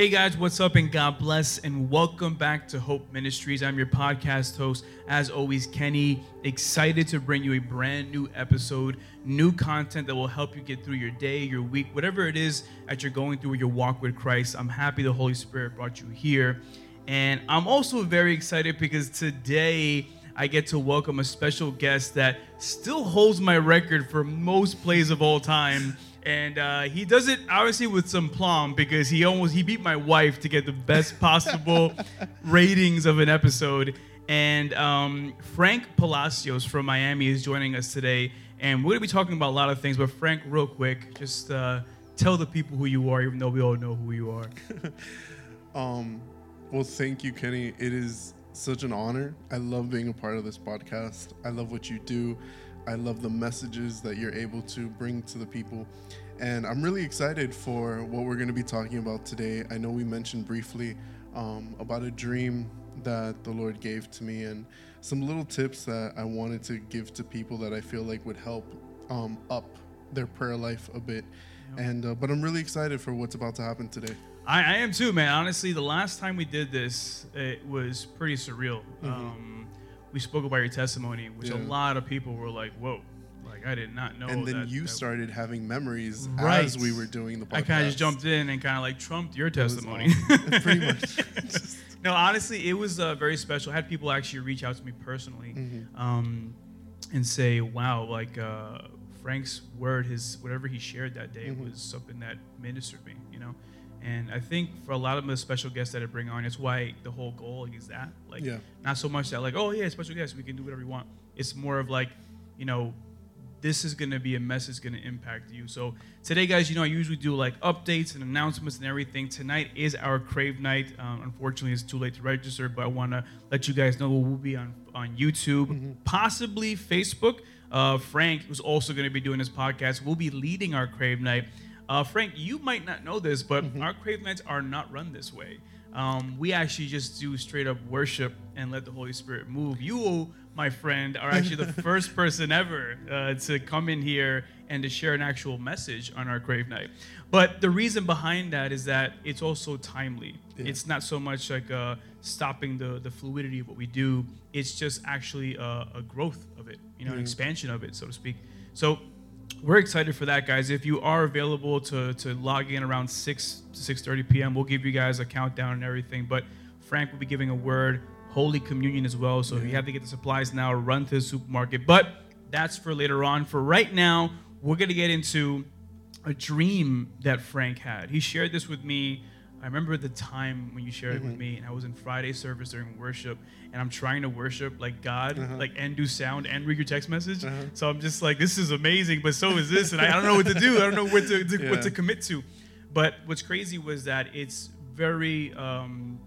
Hey guys, what's up and God bless and welcome back to Hope Ministries. I'm your podcast host, as always, Kenny. Excited to bring you a brand new episode, new content that will help you get through your day, your week, whatever it is that you're going through with your walk with Christ. I'm happy the Holy Spirit brought you here. And I'm also very excited because today I get to welcome a special guest that still holds my record for most plays of all time and uh, he does it obviously with some plum because he almost he beat my wife to get the best possible ratings of an episode. And um, Frank Palacios from Miami is joining us today, and we're gonna be talking about a lot of things. But Frank, real quick, just uh, tell the people who you are, even though we all know who you are. um, well, thank you, Kenny. It is such an honor. I love being a part of this podcast. I love what you do. I love the messages that you're able to bring to the people. And I'm really excited for what we're going to be talking about today. I know we mentioned briefly um, about a dream that the Lord gave to me and some little tips that I wanted to give to people that I feel like would help um, up their prayer life a bit. Yep. And uh, but I'm really excited for what's about to happen today. I, I, am too, man. Honestly, the last time we did this, it was pretty surreal. Mm-hmm. Um, we spoke about your testimony, which yeah. a lot of people were like, "Whoa." Like I did not know. And then that, you that started having memories right. as we were doing the podcast. I kind of just jumped in and kind of like trumped your testimony. Pretty much. no, honestly, it was uh, very special. I had people actually reach out to me personally mm-hmm. um, and say, "Wow, like uh, Frank's word, his whatever he shared that day mm-hmm. was something that ministered me." You know, and I think for a lot of the special guests that I bring on, it's why the whole goal is that. Like, yeah. not so much that, like, oh, yeah, special guests, we can do whatever we want. It's more of like, you know, this is going to be a message going to impact you. So today, guys, you know, I usually do like updates and announcements and everything. Tonight is our Crave night. Um, unfortunately, it's too late to register, but I want to let you guys know we'll be on, on YouTube, mm-hmm. possibly Facebook. Uh, Frank, who's also going to be doing this podcast, will be leading our Crave night. Uh, Frank, you might not know this, but mm-hmm. our crave nights are not run this way. Um, we actually just do straight up worship and let the Holy Spirit move. You, my friend, are actually the first person ever uh, to come in here and to share an actual message on our crave night. But the reason behind that is that it's also timely. Yeah. It's not so much like uh, stopping the, the fluidity of what we do, it's just actually a, a growth of it, you know, an expansion of it, so to speak. So we're excited for that, guys. If you are available to, to log in around 6 to 6.30 p.m., we'll give you guys a countdown and everything. But Frank will be giving a word, Holy Communion as well. So if you have to get the supplies now, run to the supermarket. But that's for later on. For right now, we're going to get into a dream that Frank had. He shared this with me I remember the time when you shared mm-hmm. it with mm-hmm. me, and I was in Friday service during worship, and I'm trying to worship like God, uh-huh. like and do sound and read your text message. Uh-huh. So I'm just like, this is amazing, but so is this, and I, I don't know what to do. I don't know what to, to yeah. what to commit to. But what's crazy was that it's very, um,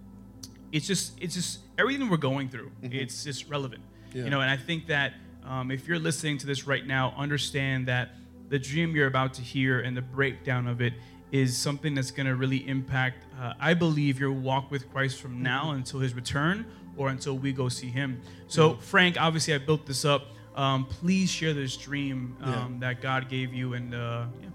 it's just, it's just everything we're going through. Mm-hmm. It's just relevant, yeah. you know. And I think that um, if you're listening to this right now, understand that the dream you're about to hear and the breakdown of it is something that's going to really impact, uh, I believe, your walk with Christ from now mm-hmm. until his return or until we go see him. So. Frank, obviously, I built this up. Um, please share this dream um, yeah. that God gave you. And uh, yeah.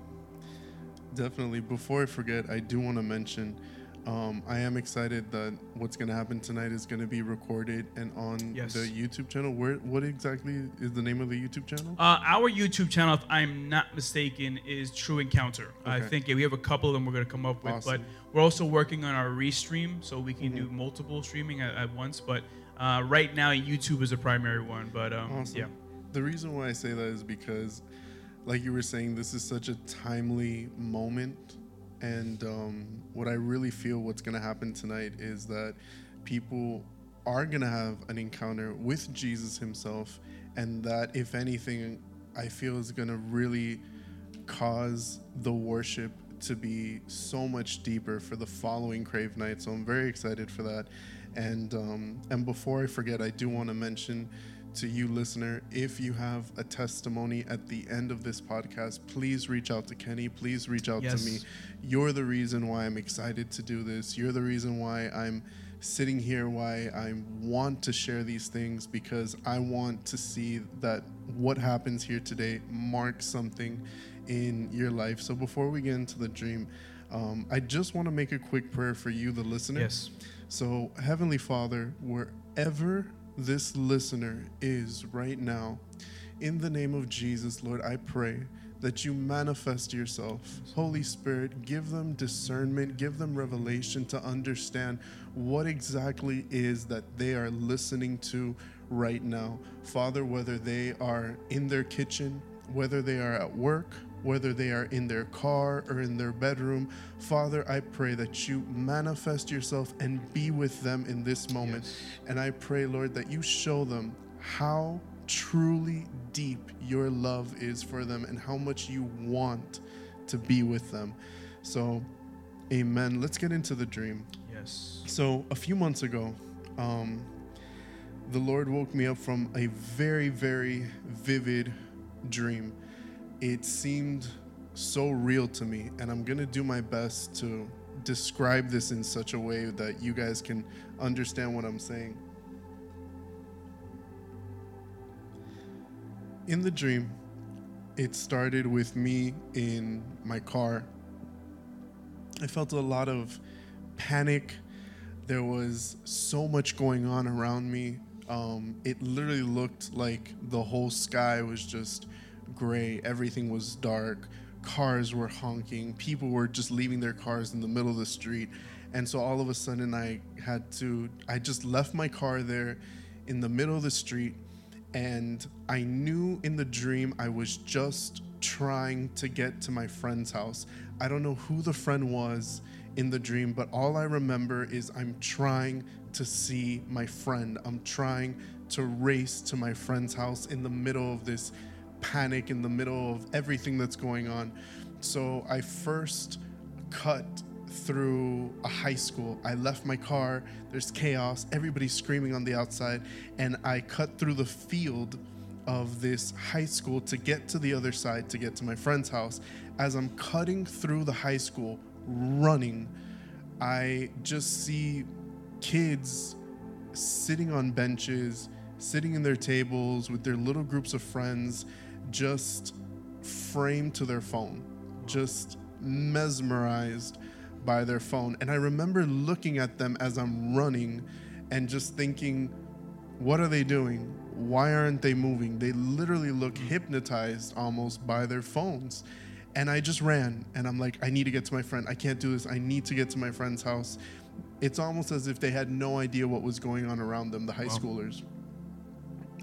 Definitely. Before I forget, I do want to mention um, I am excited that what's going to happen tonight is going to be recorded and on yes. the YouTube channel. Where, what exactly is the name of the YouTube channel? Uh, our YouTube channel, if I'm not mistaken, is True Encounter. Okay. I think yeah, we have a couple of them we're going to come up with, awesome. but we're also working on our restream so we can mm-hmm. do multiple streaming at, at once. But uh, right now, YouTube is a primary one. But um, awesome. yeah. The reason why I say that is because, like you were saying, this is such a timely moment and um, what I really feel what's going to happen tonight is that people are going to have an encounter with Jesus himself. And that, if anything, I feel is going to really cause the worship to be so much deeper for the following Crave Night. So I'm very excited for that. And um, and before I forget, I do want to mention to you, listener, if you have a testimony at the end of this podcast, please reach out to Kenny. Please reach out yes. to me. You're the reason why I'm excited to do this. You're the reason why I'm sitting here, why I want to share these things, because I want to see that what happens here today marks something in your life. So before we get into the dream, Um, I just want to make a quick prayer for you, the listener. Yes. So, Heavenly Father, wherever this listener is right now, in the name of Jesus, Lord, I pray that you manifest yourself. Holy Spirit, give them discernment, give them revelation to understand what exactly is that they are listening to right now. Father, whether they are in their kitchen, whether they are at work, whether they are in their car or in their bedroom. Father, I pray that you manifest yourself and be with them in this moment. Yes. And I pray, Lord, that you show them how truly deep your love is for them and how much you want to be with them. So, amen. Let's get into the dream. Yes. So, a few months ago, um, the Lord woke me up from a very, very vivid dream. It seemed so real to me, and I'm going to do my best to describe this in such a way that you guys can understand what I'm saying. In the dream, it started with me in my car. I felt a lot of panic. There was so much going on around me. Um, it literally looked like the whole sky was just gray. Everything was dark. Cars were honking. People were just leaving their cars in the middle of the street. And so all of a sudden, I had to, I just left my car there in the middle of the street. And I knew in the dream I was just trying to get to my friend's house. I don't know who the friend was in the dream, but all I remember is I'm trying to see my friend. I'm trying to race to my friend's house in the middle of this panic, in the middle of everything that's going on. So I first cut through a high school. I left my car, there's chaos, everybody's screaming on the outside, and I cut through the field of this high school to get to the other side to get to my friend's house. As I'm cutting through the high school, running, I just see kids sitting on benches, sitting in their tables with their little groups of friends, just framed to their phone, just mesmerized by their phone. And I remember looking at them as I'm running and just thinking, what are they doing? Why aren't they moving? They literally look hmm. hypnotized almost by their phones. And I just ran and I'm like, I need to get to my friend. I can't do this. I need to get to my friend's house. It's almost as if they had no idea what was going on around them, the high Wow. schoolers.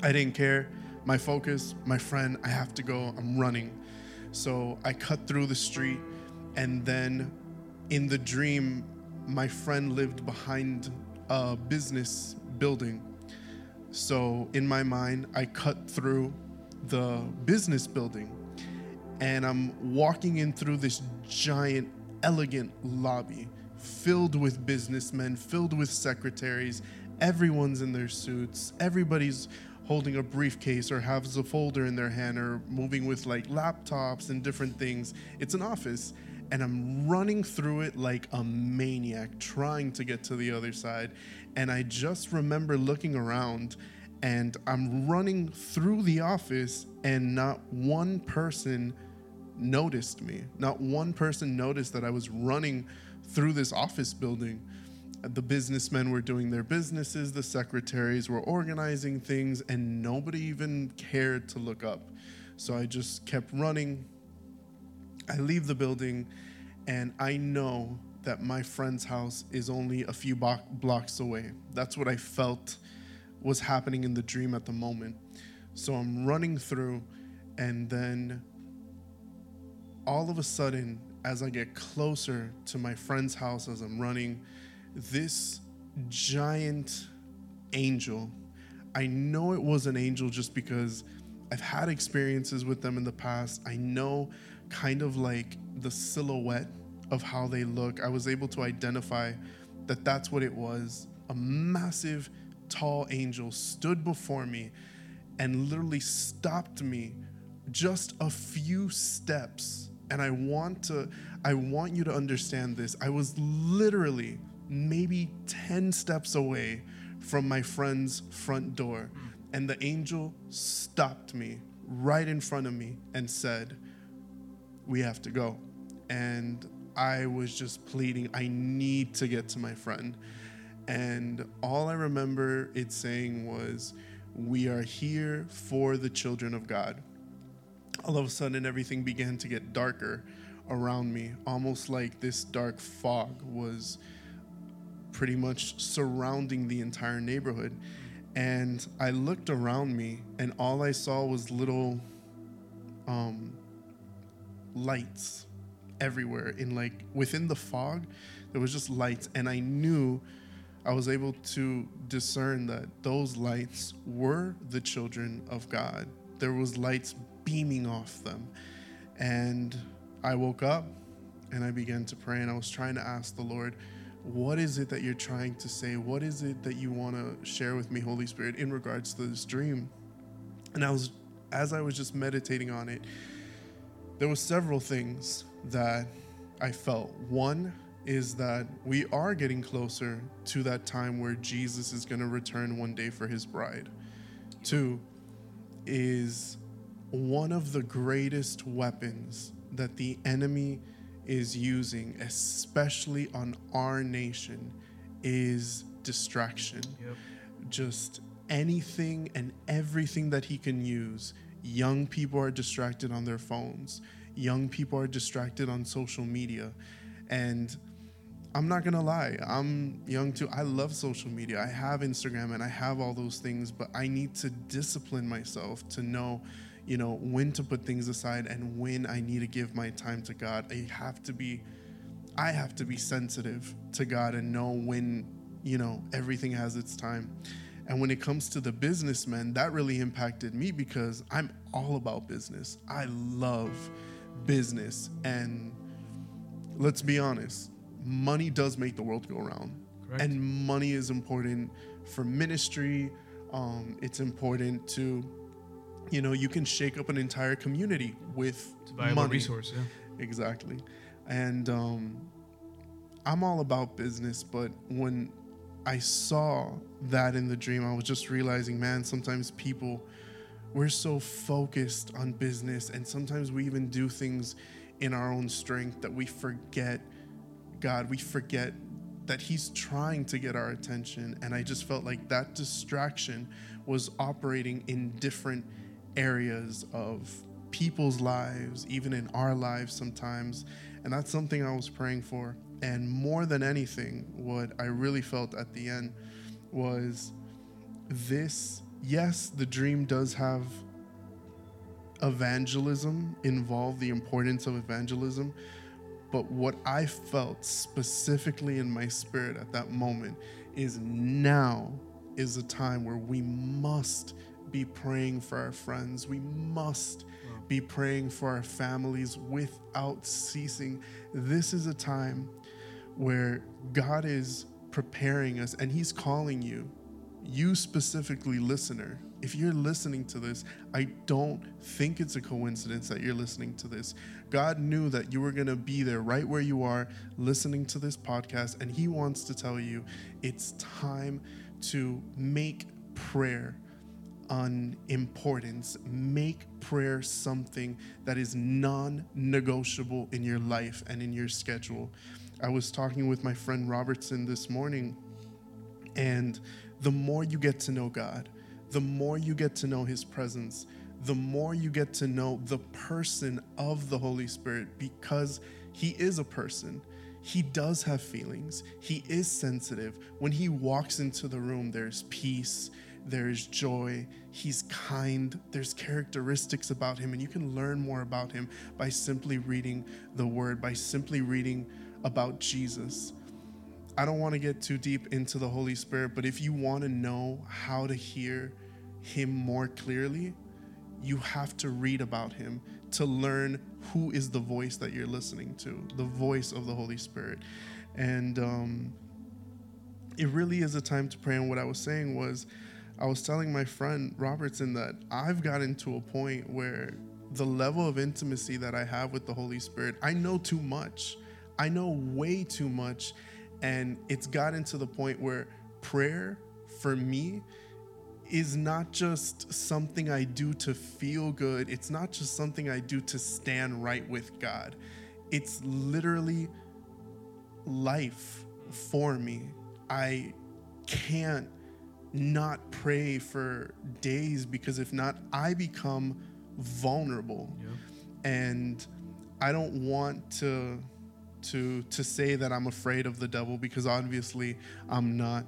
I didn't care. My focus, my friend, I have to go. I'm running. So I cut through the street, and then in the dream, my friend lived behind a business building. So in my mind, I cut through the business building, and I'm walking in through this giant, elegant lobby filled with businessmen, filled with secretaries. Everyone's in their suits. Everybody's holding a briefcase or has a folder in their hand or moving with like laptops and different things. It's an office. And I'm running through it like a maniac, trying to get to the other side. And I just remember looking around and I'm running through the office, and not one person noticed me. Not one person noticed that I was running through this office building. The businessmen were doing their businesses, the secretaries were organizing things, and nobody even cared to look up. So I just kept running. I leave the building, and I know that my friend's house is only a few bo- blocks away. That's what I felt was happening in the dream at the moment. So I'm running through, and then all of a sudden, as I get closer to my friend's house as I'm running, this giant angel, I know it was an angel just because I've had experiences with them in the past. I know kind of like the silhouette of how they look. I was able to identify that that's what it was. A massive, tall angel stood before me and literally stopped me just a few steps and i want to i want you to understand this i was literally maybe 10 steps away from my friend's front door and the angel stopped me right in front of me and said we have to go and I was just pleading, I need to get to my friend. And all I remember it saying was, We are here for the children of God. All of a sudden, everything began to get darker around me, almost like this dark fog was pretty much surrounding the entire neighborhood. And I looked around me, and all I saw was little um, lights everywhere. In like within the fog, there was just lights, and I knew I was able to discern that those lights were the children of God. There was lights beaming off them, and I woke up and I began to pray, and I was trying to ask the Lord what is it that you're trying to say? What is it that you want to share with me, Holy Spirit, in regards to this dream? And I was, as I was just meditating on it, there were several things that I felt. One is that we are getting closer to that time where Jesus is going to return one day for his bride. Two is one of the greatest weapons that the enemy is using, especially on our nation, is distraction. Yep. Just anything and everything that he can use. Young people are distracted on their phones, young people are distracted on social media. And I'm not gonna lie, I'm young too. I love social media. I have Instagram and I have all those things, but I need to discipline myself to know you know, when to put things aside and when I need to give my time to God. I have to be I have to be sensitive to God and know when, you know, everything has its time. And when it comes to the businessmen, that really impacted me because I'm all about business. I love business. And let's be honest, money does make the world go around. Correct. And money is important for ministry. Um, it's important to you know you can shake up an entire community with money. resource. Yeah. exactly and um, i'm all about business but when i saw that in the dream i was just realizing man sometimes people we're so focused on business and sometimes we even do things in our own strength that we forget god we forget that he's trying to get our attention and i just felt like that distraction was operating in different areas of people's lives, even in our lives sometimes. And that's something I was praying for. And more than anything, what I really felt at the end was this yes, the dream does have evangelism involved, the importance of evangelism. But what I felt specifically in my spirit at that moment is now is a time where we must be praying for our friends. We must be praying for our families without ceasing. This is a time where God is preparing us and He's calling you, you specifically, listener. If you're listening to this, I don't think it's a coincidence that you're listening to this. God knew that you were going to be there right where you are listening to this podcast, and He wants to tell you it's time to make prayer unimportance. Make prayer something that is non negotiable in your life and in your schedule. I was talking with my friend Robertson this morning, and the more you get to know God, the more you get to know His presence, the more you get to know the person of the Holy Spirit because He is a person. He does have feelings. He is sensitive. When he walks into the room, there's peace, there's joy, he's kind, there's characteristics about him, and you can learn more about him by simply reading the word, by simply reading about Jesus. I don't want to get too deep into the Holy Spirit, but if you want to know how to hear him more clearly, you have to read about him to learn who is the voice that you're listening to, the voice of the Holy Spirit. And um, it really is a time to pray. And what I was saying was, I was telling my friend Robertson that I've gotten to a point where the level of intimacy that I have with the Holy Spirit, I know too much. I know way too much. And it's gotten to the point where prayer for me is not just something I do to feel good. It's not just something I do to stand right with God. It's literally life for me. I can't not pray for days because if not, I become vulnerable. And I don't want to to to say that I'm afraid of the devil because obviously I'm not.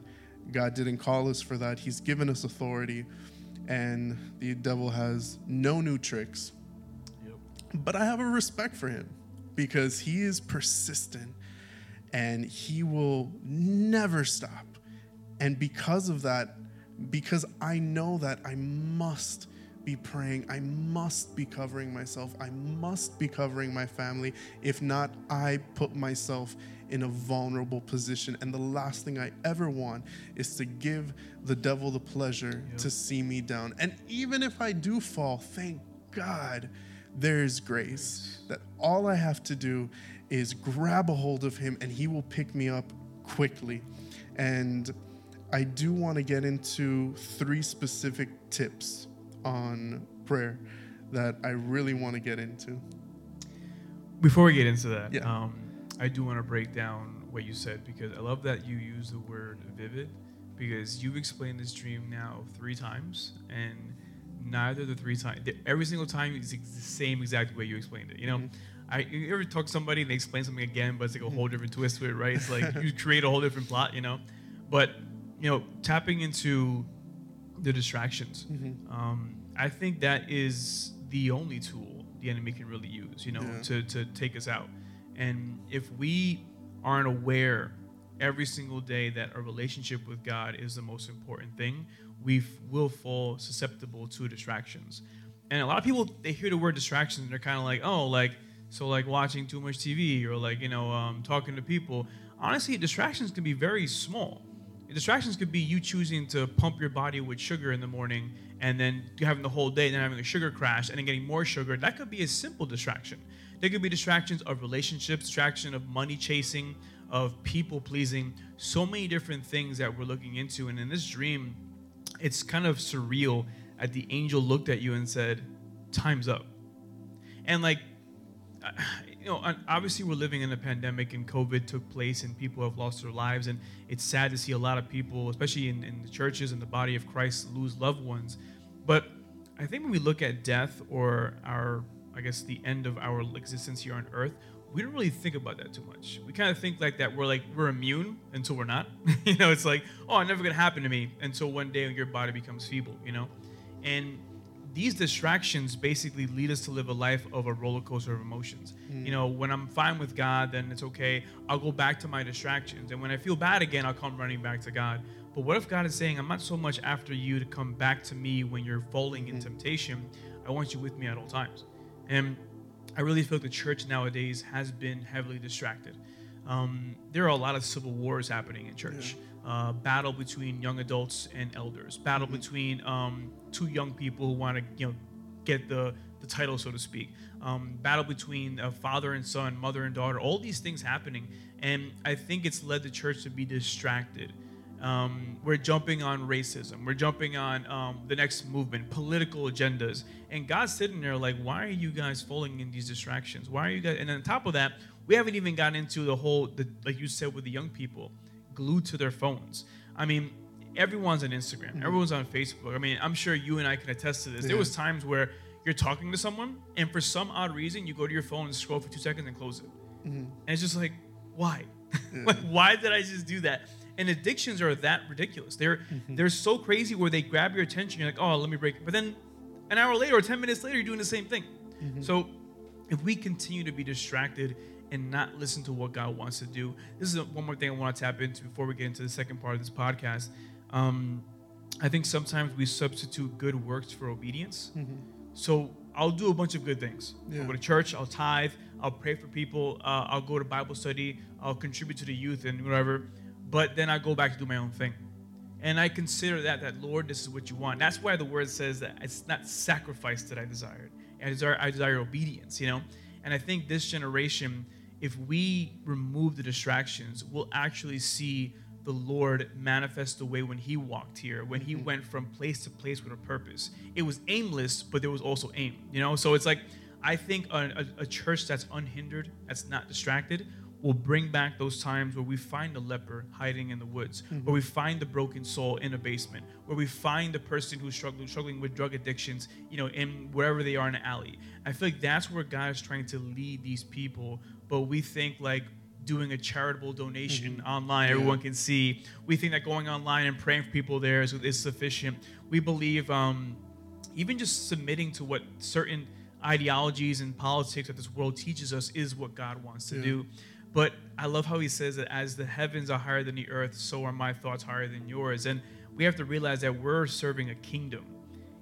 God didn't call us for that. He's given us authority and the devil has no new tricks. Yep. But I have a respect for him because he is persistent and he will never stop. And because of that, because I know that I must be praying, I must be covering myself, I must be covering my family. If not, I put myself in a vulnerable position. And the last thing I ever want is to give the devil the pleasure yep. to see me down. And even if I do fall, thank God there's grace. That all I have to do is grab a hold of him and he will pick me up quickly. And I do want to get into three specific tips on prayer that I really want to get into. Before we get into that, yeah. um, I do want to break down what you said because I love that you use the word vivid because you've explained this dream now three times and neither the three times every single time it's the same exact way you explained it you know mm-hmm. I you ever talk to somebody and they explain something again but it's like a whole different twist to it right it's like you create a whole different plot you know but you know tapping into the distractions mm-hmm. um, I think that is the only tool the enemy can really use you know yeah. to, to take us out and if we aren't aware every single day that a relationship with God is the most important thing, we will fall susceptible to distractions. And a lot of people, they hear the word distractions and they're kind of like, oh, like, so like watching too much TV or like, you know, um, talking to people. Honestly, distractions can be very small. Distractions could be you choosing to pump your body with sugar in the morning and then having the whole day, and then having a sugar crash and then getting more sugar. That could be a simple distraction. There could be distractions of relationships, distraction of money chasing, of people pleasing, so many different things that we're looking into. And in this dream, it's kind of surreal that the angel looked at you and said, Time's up. And like, you know, obviously we're living in a pandemic and COVID took place and people have lost their lives. And it's sad to see a lot of people, especially in, in the churches and the body of Christ, lose loved ones. But I think when we look at death or our I guess, the end of our existence here on Earth, we don't really think about that too much. We kind of think like that we're like we're immune until we're not. you know, it's like, oh, it's never gonna happen to me until one day your body becomes feeble. You know, and these distractions basically lead us to live a life of a roller coaster of emotions. Mm. You know, when I'm fine with God, then it's okay. I'll go back to my distractions, and when I feel bad again, I'll come running back to God. But what if God is saying, I'm not so much after you to come back to me when you're falling in mm. temptation. I want you with me at all times. And I really feel like the church nowadays has been heavily distracted. Um, there are a lot of civil wars happening in church. Yeah. Uh, battle between young adults and elders. Battle mm-hmm. between um, two young people who want to, you know, get the the title, so to speak. Um, battle between father and son, mother and daughter. All these things happening, and I think it's led the church to be distracted um, we're jumping on racism. We're jumping on um, the next movement, political agendas. And God's sitting there like, why are you guys falling in these distractions? Why are you guys? And on top of that, we haven't even gotten into the whole, the, like you said with the young people, glued to their phones. I mean, everyone's on Instagram. Mm-hmm. Everyone's on Facebook. I mean, I'm sure you and I can attest to this. Yeah. There was times where you're talking to someone, and for some odd reason, you go to your phone and scroll for two seconds and close it. Mm-hmm. And it's just like, why? Yeah. like, why did I just do that? And addictions are that ridiculous. They're mm-hmm. they're so crazy where they grab your attention. You're like, oh, let me break. It. But then an hour later or ten minutes later, you're doing the same thing. Mm-hmm. So if we continue to be distracted and not listen to what God wants to do, this is one more thing I want to tap into before we get into the second part of this podcast. Um, I think sometimes we substitute good works for obedience. Mm-hmm. So I'll do a bunch of good things. Yeah. I'll go to church. I'll tithe. I'll pray for people. Uh, I'll go to Bible study. I'll contribute to the youth and whatever but then I go back to do my own thing. And I consider that, that Lord, this is what you want. That's why the word says that it's not sacrifice that I desired. I desire, I desire obedience, you know? And I think this generation, if we remove the distractions, we'll actually see the Lord manifest the way when He walked here, when He mm-hmm. went from place to place with a purpose. It was aimless, but there was also aim, you know? So it's like, I think a, a, a church that's unhindered, that's not distracted, will bring back those times where we find a leper hiding in the woods, mm-hmm. where we find the broken soul in a basement, where we find the person who's struggling, struggling with drug addictions, you know, in wherever they are in an alley. I feel like that's where God is trying to lead these people, but we think like doing a charitable donation mm-hmm. online, yeah. everyone can see. We think that going online and praying for people there is, is sufficient. We believe um, even just submitting to what certain ideologies and politics that this world teaches us is what God wants to yeah. do. But I love how he says that as the heavens are higher than the earth, so are my thoughts higher than yours. And we have to realize that we're serving a kingdom.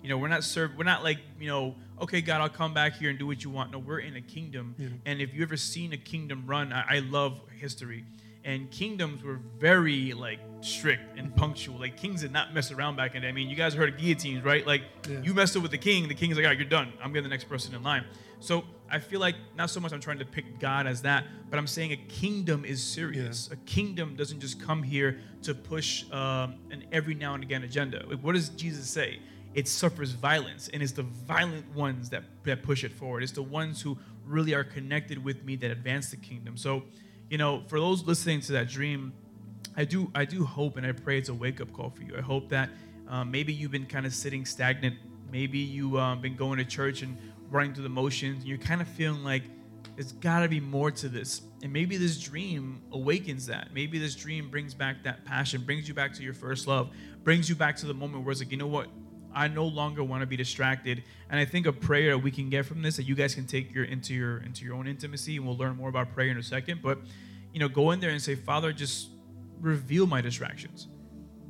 You know, we're not serve we're not like, you know, okay, God, I'll come back here and do what you want. No, we're in a kingdom. Yeah. And if you ever seen a kingdom run, I, I love history and kingdoms were very like strict and punctual. Like kings did not mess around back in the day. I mean, you guys heard of guillotines, right? Like yeah. you messed up with the king, the king's like, all right, you're done. I'm getting the next person in line. So I feel like not so much I'm trying to pick God as that, but I'm saying a kingdom is serious. Yeah. A kingdom doesn't just come here to push um, an every now and again agenda. Like, what does Jesus say? It suffers violence, and it's the violent ones that, that push it forward. It's the ones who really are connected with me that advance the kingdom. So you know, for those listening to that dream, I do I do hope and I pray it's a wake up call for you. I hope that um, maybe you've been kind of sitting stagnant. Maybe you've um, been going to church and running through the motions. And you're kind of feeling like there's got to be more to this. And maybe this dream awakens that. Maybe this dream brings back that passion, brings you back to your first love, brings you back to the moment where it's like, you know what? I no longer want to be distracted. And I think a prayer we can get from this that you guys can take your into your into your own intimacy, and we'll learn more about prayer in a second. But you know, go in there and say, Father, just reveal my distractions.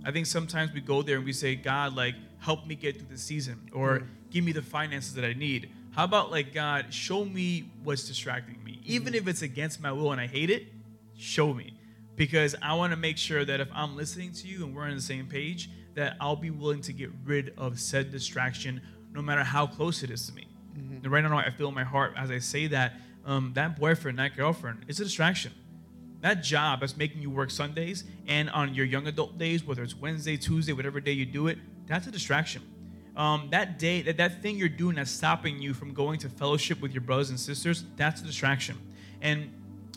I think sometimes we go there and we say, God, like, help me get through the season, or mm-hmm. give me the finances that I need. How about like God, show me what's distracting me, even mm-hmm. if it's against my will and I hate it, show me, because I want to make sure that if I'm listening to you and we're on the same page, that I'll be willing to get rid of said distraction, no matter how close it is to me. Mm-hmm. Right now, I feel in my heart as I say that um, that boyfriend, that girlfriend, is a distraction. That job that's making you work Sundays and on your young adult days, whether it's Wednesday, Tuesday, whatever day you do it, that's a distraction. Um, that day, that, that thing you're doing that's stopping you from going to fellowship with your brothers and sisters, that's a distraction. And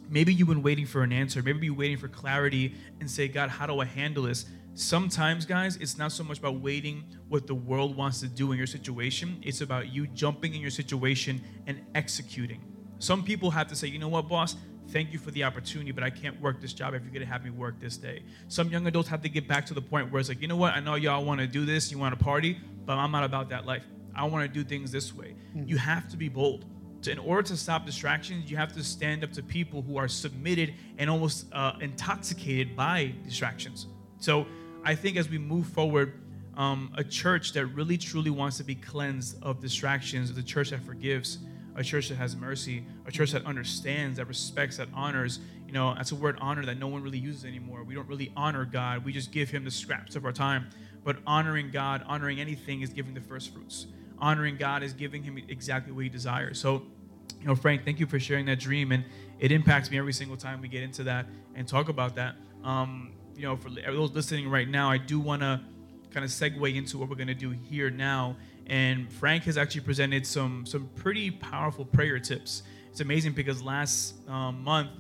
maybe you've been waiting for an answer. Maybe you're waiting for clarity and say, God, how do I handle this? Sometimes, guys, it's not so much about waiting what the world wants to do in your situation. It's about you jumping in your situation and executing. Some people have to say, you know what, boss, thank you for the opportunity, but I can't work this job if you're gonna have me work this day. Some young adults have to get back to the point where it's like, you know what, I know y'all wanna do this, you wanna party, but I'm not about that life. I wanna do things this way. Mm-hmm. You have to be bold. So in order to stop distractions, you have to stand up to people who are submitted and almost uh, intoxicated by distractions. So I think as we move forward, um, a church that really truly wants to be cleansed of distractions, is a church that forgives, a church that has mercy, a church that understands, that respects, that honors. You know, that's a word honor that no one really uses anymore. We don't really honor God. We just give him the scraps of our time. But honoring God, honoring anything is giving the first fruits. Honoring God is giving him exactly what he desires. So, you know, Frank, thank you for sharing that dream. And it impacts me every single time we get into that and talk about that. Um, you know, for those listening right now, I do want to kind of segue into what we're going to do here now. And Frank has actually presented some some pretty powerful prayer tips. It's amazing because last um, month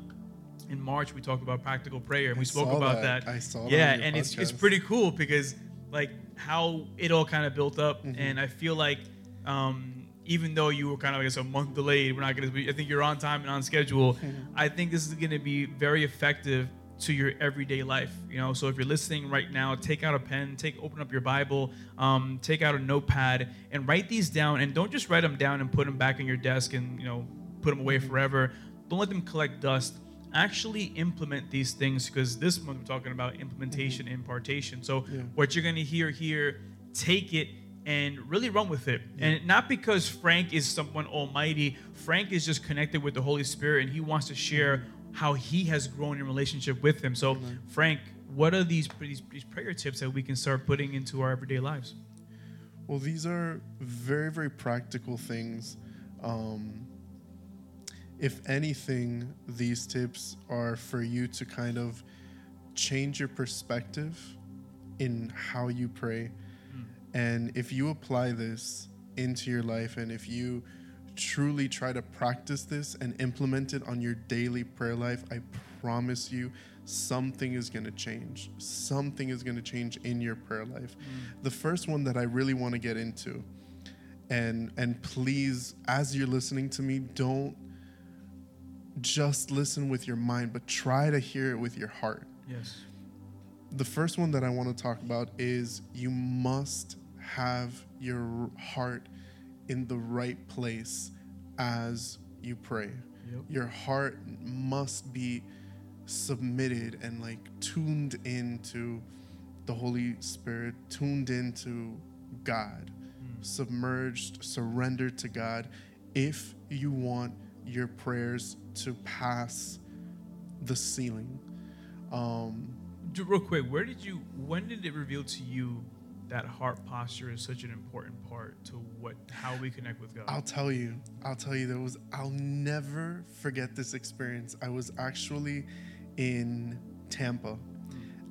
in March we talked about practical prayer and we I spoke about that. that. I saw yeah, and podcast. it's it's pretty cool because like how it all kind of built up, mm-hmm. and I feel like. Um, even though you were kind of, I guess, a month delayed, we're not going to be, I think you're on time and on schedule. Mm-hmm. I think this is going to be very effective to your everyday life. You know, so if you're listening right now, take out a pen, take open up your Bible, um, take out a notepad, and write these down. And don't just write them down and put them back in your desk and you know put them away forever. Don't let them collect dust. Actually implement these things because this month we're talking about implementation, mm-hmm. impartation. So yeah. what you're gonna hear here, take it and really run with it. Yeah. And not because Frank is someone almighty. Frank is just connected with the Holy Spirit and he wants to share how he has grown in relationship with him. So, Amen. Frank, what are these, these, these prayer tips that we can start putting into our everyday lives? Well, these are very, very practical things. Um, if anything, these tips are for you to kind of change your perspective in how you pray. Mm. And if you apply this into your life and if you truly try to practice this and implement it on your daily prayer life, I promise you something is going to change. Something is going to change in your prayer life. Mm. The first one that I really want to get into and and please as you're listening to me don't just listen with your mind but try to hear it with your heart. Yes. The first one that I want to talk about is you must have your heart in the right place as you pray. Yep. Your heart must be submitted and like tuned into the Holy Spirit, tuned into God, submerged, surrendered to God if you want your prayers to pass the ceiling. Um, Real quick, where did you? When did it reveal to you that heart posture is such an important part to what how we connect with God? I'll tell you, I'll tell you, there was, I'll never forget this experience. I was actually in Tampa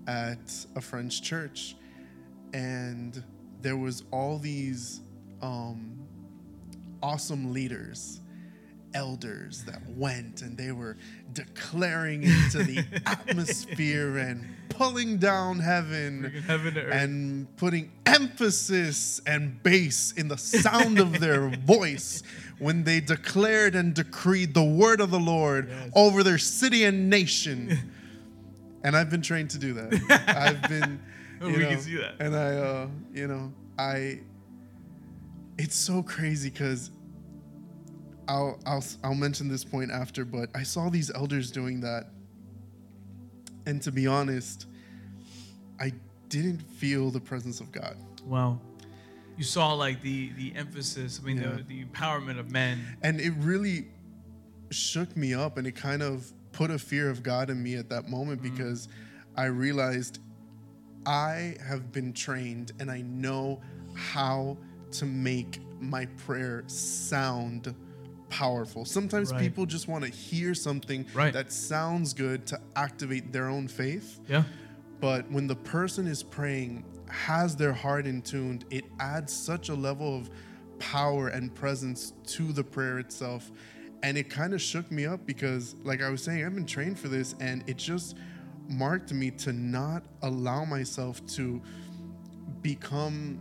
at a French church, and there was all these um, awesome leaders, elders that went, and they were declaring into the atmosphere and pulling down heaven heaven and putting emphasis and bass in the sound of their voice when they declared and decreed the word of the Lord Yes. over their city and nation. and I've been trained to do that. I've been, Oh, you we know, can see that. and I, uh, you know, I. It's so crazy because I'll I'll I'll mention this point after, but I saw these elders doing that, and to be honest, I didn't feel the presence of God. wow. You saw like the the emphasis. I mean, Yeah. the, the empowerment of men. And it really shook me up and it kind of put a fear of God in me at that moment mm-hmm. because I realized I have been trained and I know how to make my prayer sound powerful. Sometimes Right. people just want to hear something Right. that sounds good to activate their own faith. Yeah. But when the person is praying, has their heart in tuned, it adds such a level of power and presence to the prayer itself. And it kind of shook me up because, like I was saying, I've been trained for this, and it just marked me to not allow myself to become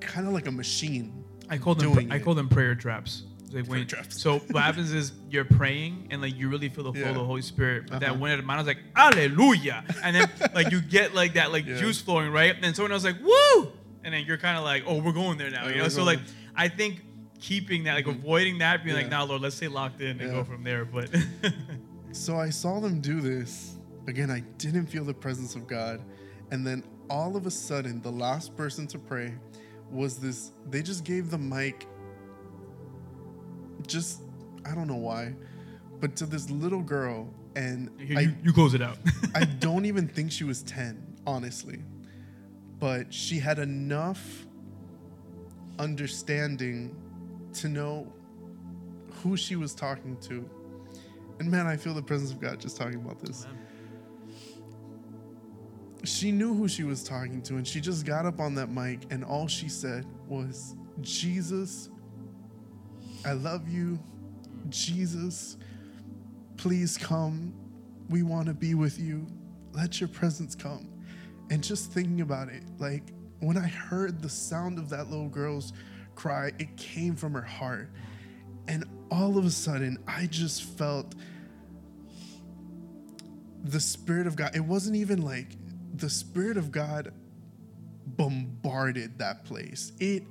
kind of like a machine. I call them I call them prayer traps. Like when- So what happens is you're praying and like you really feel the flow of the Holy Spirit. But that Uh-huh. one at the mind, I was like, Hallelujah. And then like you get like that like Yeah. juice flowing, right? And then someone else like, Woo! And then you're kind of like, Oh, we're going there now. Yeah, You know? So like. I think keeping that, like avoiding that, being like, Yeah. nah, Lord, let's stay locked in and Yeah. go from there. But So I saw them do this. Again, I didn't feel the presence of God. And then all of a sudden, the last person to pray was this. They just gave the mic, just, I don't know why, but to this little girl. And Here, I, you, you close it out. I don't even think she was 10, honestly. But she had enough understanding to know who she was talking to. And man, I feel the presence of God just talking about this. She knew who she was talking to, and she just got up on that mic, and all she said was, Jesus, I love you. Jesus, please come. We want to be with you. Let your presence come. And just thinking about it, like when I heard the sound of that little girl's cry, it came from her heart. And all of a sudden, I just felt the Spirit of God. It wasn't even like the Spirit of God bombarded that place. It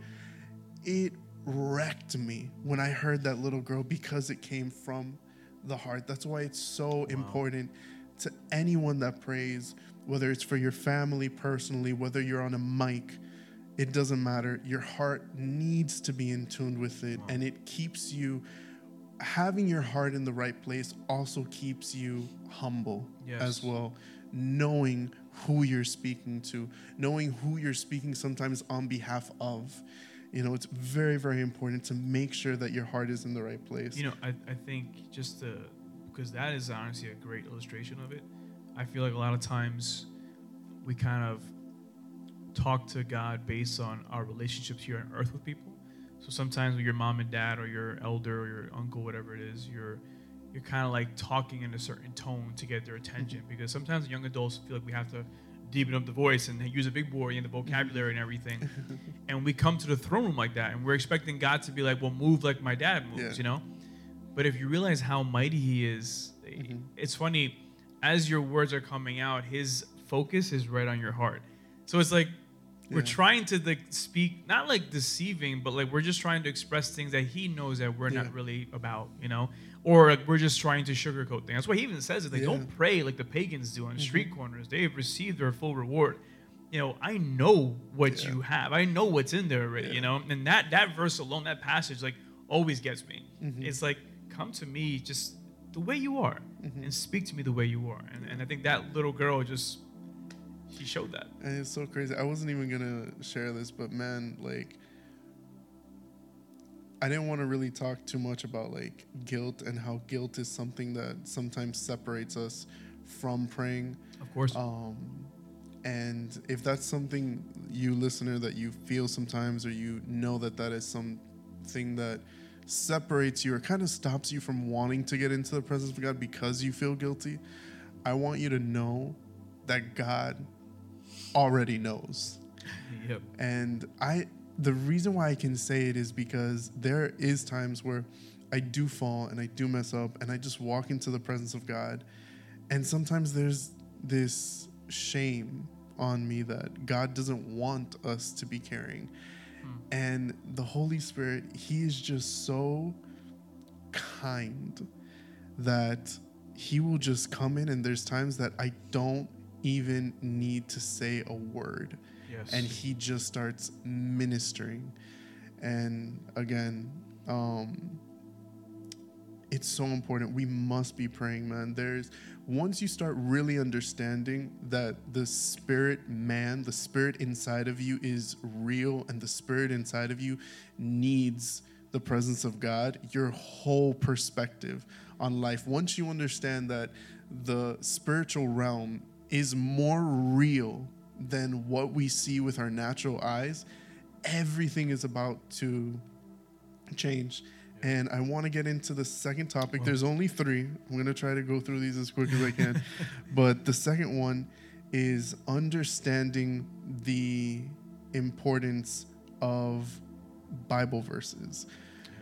it wrecked me when I heard that little girl because it came from the heart. That's why it's so important to anyone that prays, whether it's for your family personally, whether you're on a mic, it doesn't matter. Your heart needs to be in tune with it, and it keeps you. Having your heart in the right place also keeps you humble Yes. as well, knowing who you're speaking to, knowing who you're speaking sometimes on behalf of. You know, it's very, very important to make sure that your heart is in the right place. You know, I, I think just to, because that is honestly a great illustration of it. I feel like a lot of times we kind of talk to God based on our relationships here on earth with people. So sometimes with your mom and dad or your elder or your uncle, whatever it is, you're you're kind of like talking in a certain tone to get their attention Mm-hmm. because sometimes young adults feel like we have to deepen up the voice and use a big boy and the vocabulary and everything. and we come to the throne room like that and we're expecting God to be like, well, move like my dad moves, Yeah. you know? But if you realize how mighty he is, Mm-hmm. it's funny, as your words are coming out, his focus is right on your heart. So it's like we're Yeah. trying to like speak, not like deceiving, but like we're just trying to express things that he knows that we're Yeah. not really about, you know? Or like we're just trying to sugarcoat things. That's why he even says it. Like, Yeah. Mm-hmm. don't pray like the pagans do on street corners. They have received their full reward. You know, I know what you have. I know what's in there already, you know? And that that verse alone, that passage, like always gets me. Mm-hmm. It's like, come to me just the way you are Mm-hmm. and speak to me the way you are. And, and I think that little girl just she showed that. And it's so crazy. I wasn't even gonna share this, but man, like, I didn't want to really talk too much about like guilt and how guilt is something that sometimes separates us from praying. Of course. Um, and if that's something you listener that you feel sometimes, or you know that that is something that separates you or kind of stops you from wanting to get into the presence of God because you feel guilty, I want you to know that God already knows. yep. And I the reason why I can say it is because there is times where I do fall and I do mess up and I just walk into the presence of God. And sometimes there's this shame on me that God doesn't want us to be carrying. Hmm. And the Holy Spirit, He is just so kind that He will just come in, and there's times that I don't even need to say a word. Yes. and he just starts ministering. And again um it's so important. We must be praying man. There's once you start really understanding that the spirit man the spirit inside of you is real and the spirit inside of you needs the presence of god your whole perspective on life. Once you understand that the spiritual realm is more real than what we see with our natural eyes, everything is about to change. And I want to get into the second topic. There's only three. I'm going to try to go through these as quick as I can. but the second one is understanding the importance of Bible verses.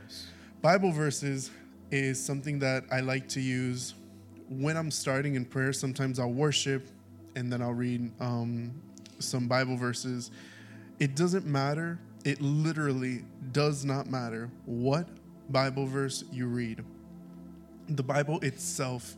yes. Bible verses is something that I like to use when I'm starting in prayer. Sometimes I'll worship and then I'll read um, some Bible verses. It doesn't matter. It literally does not matter what Bible verse you read. The Bible itself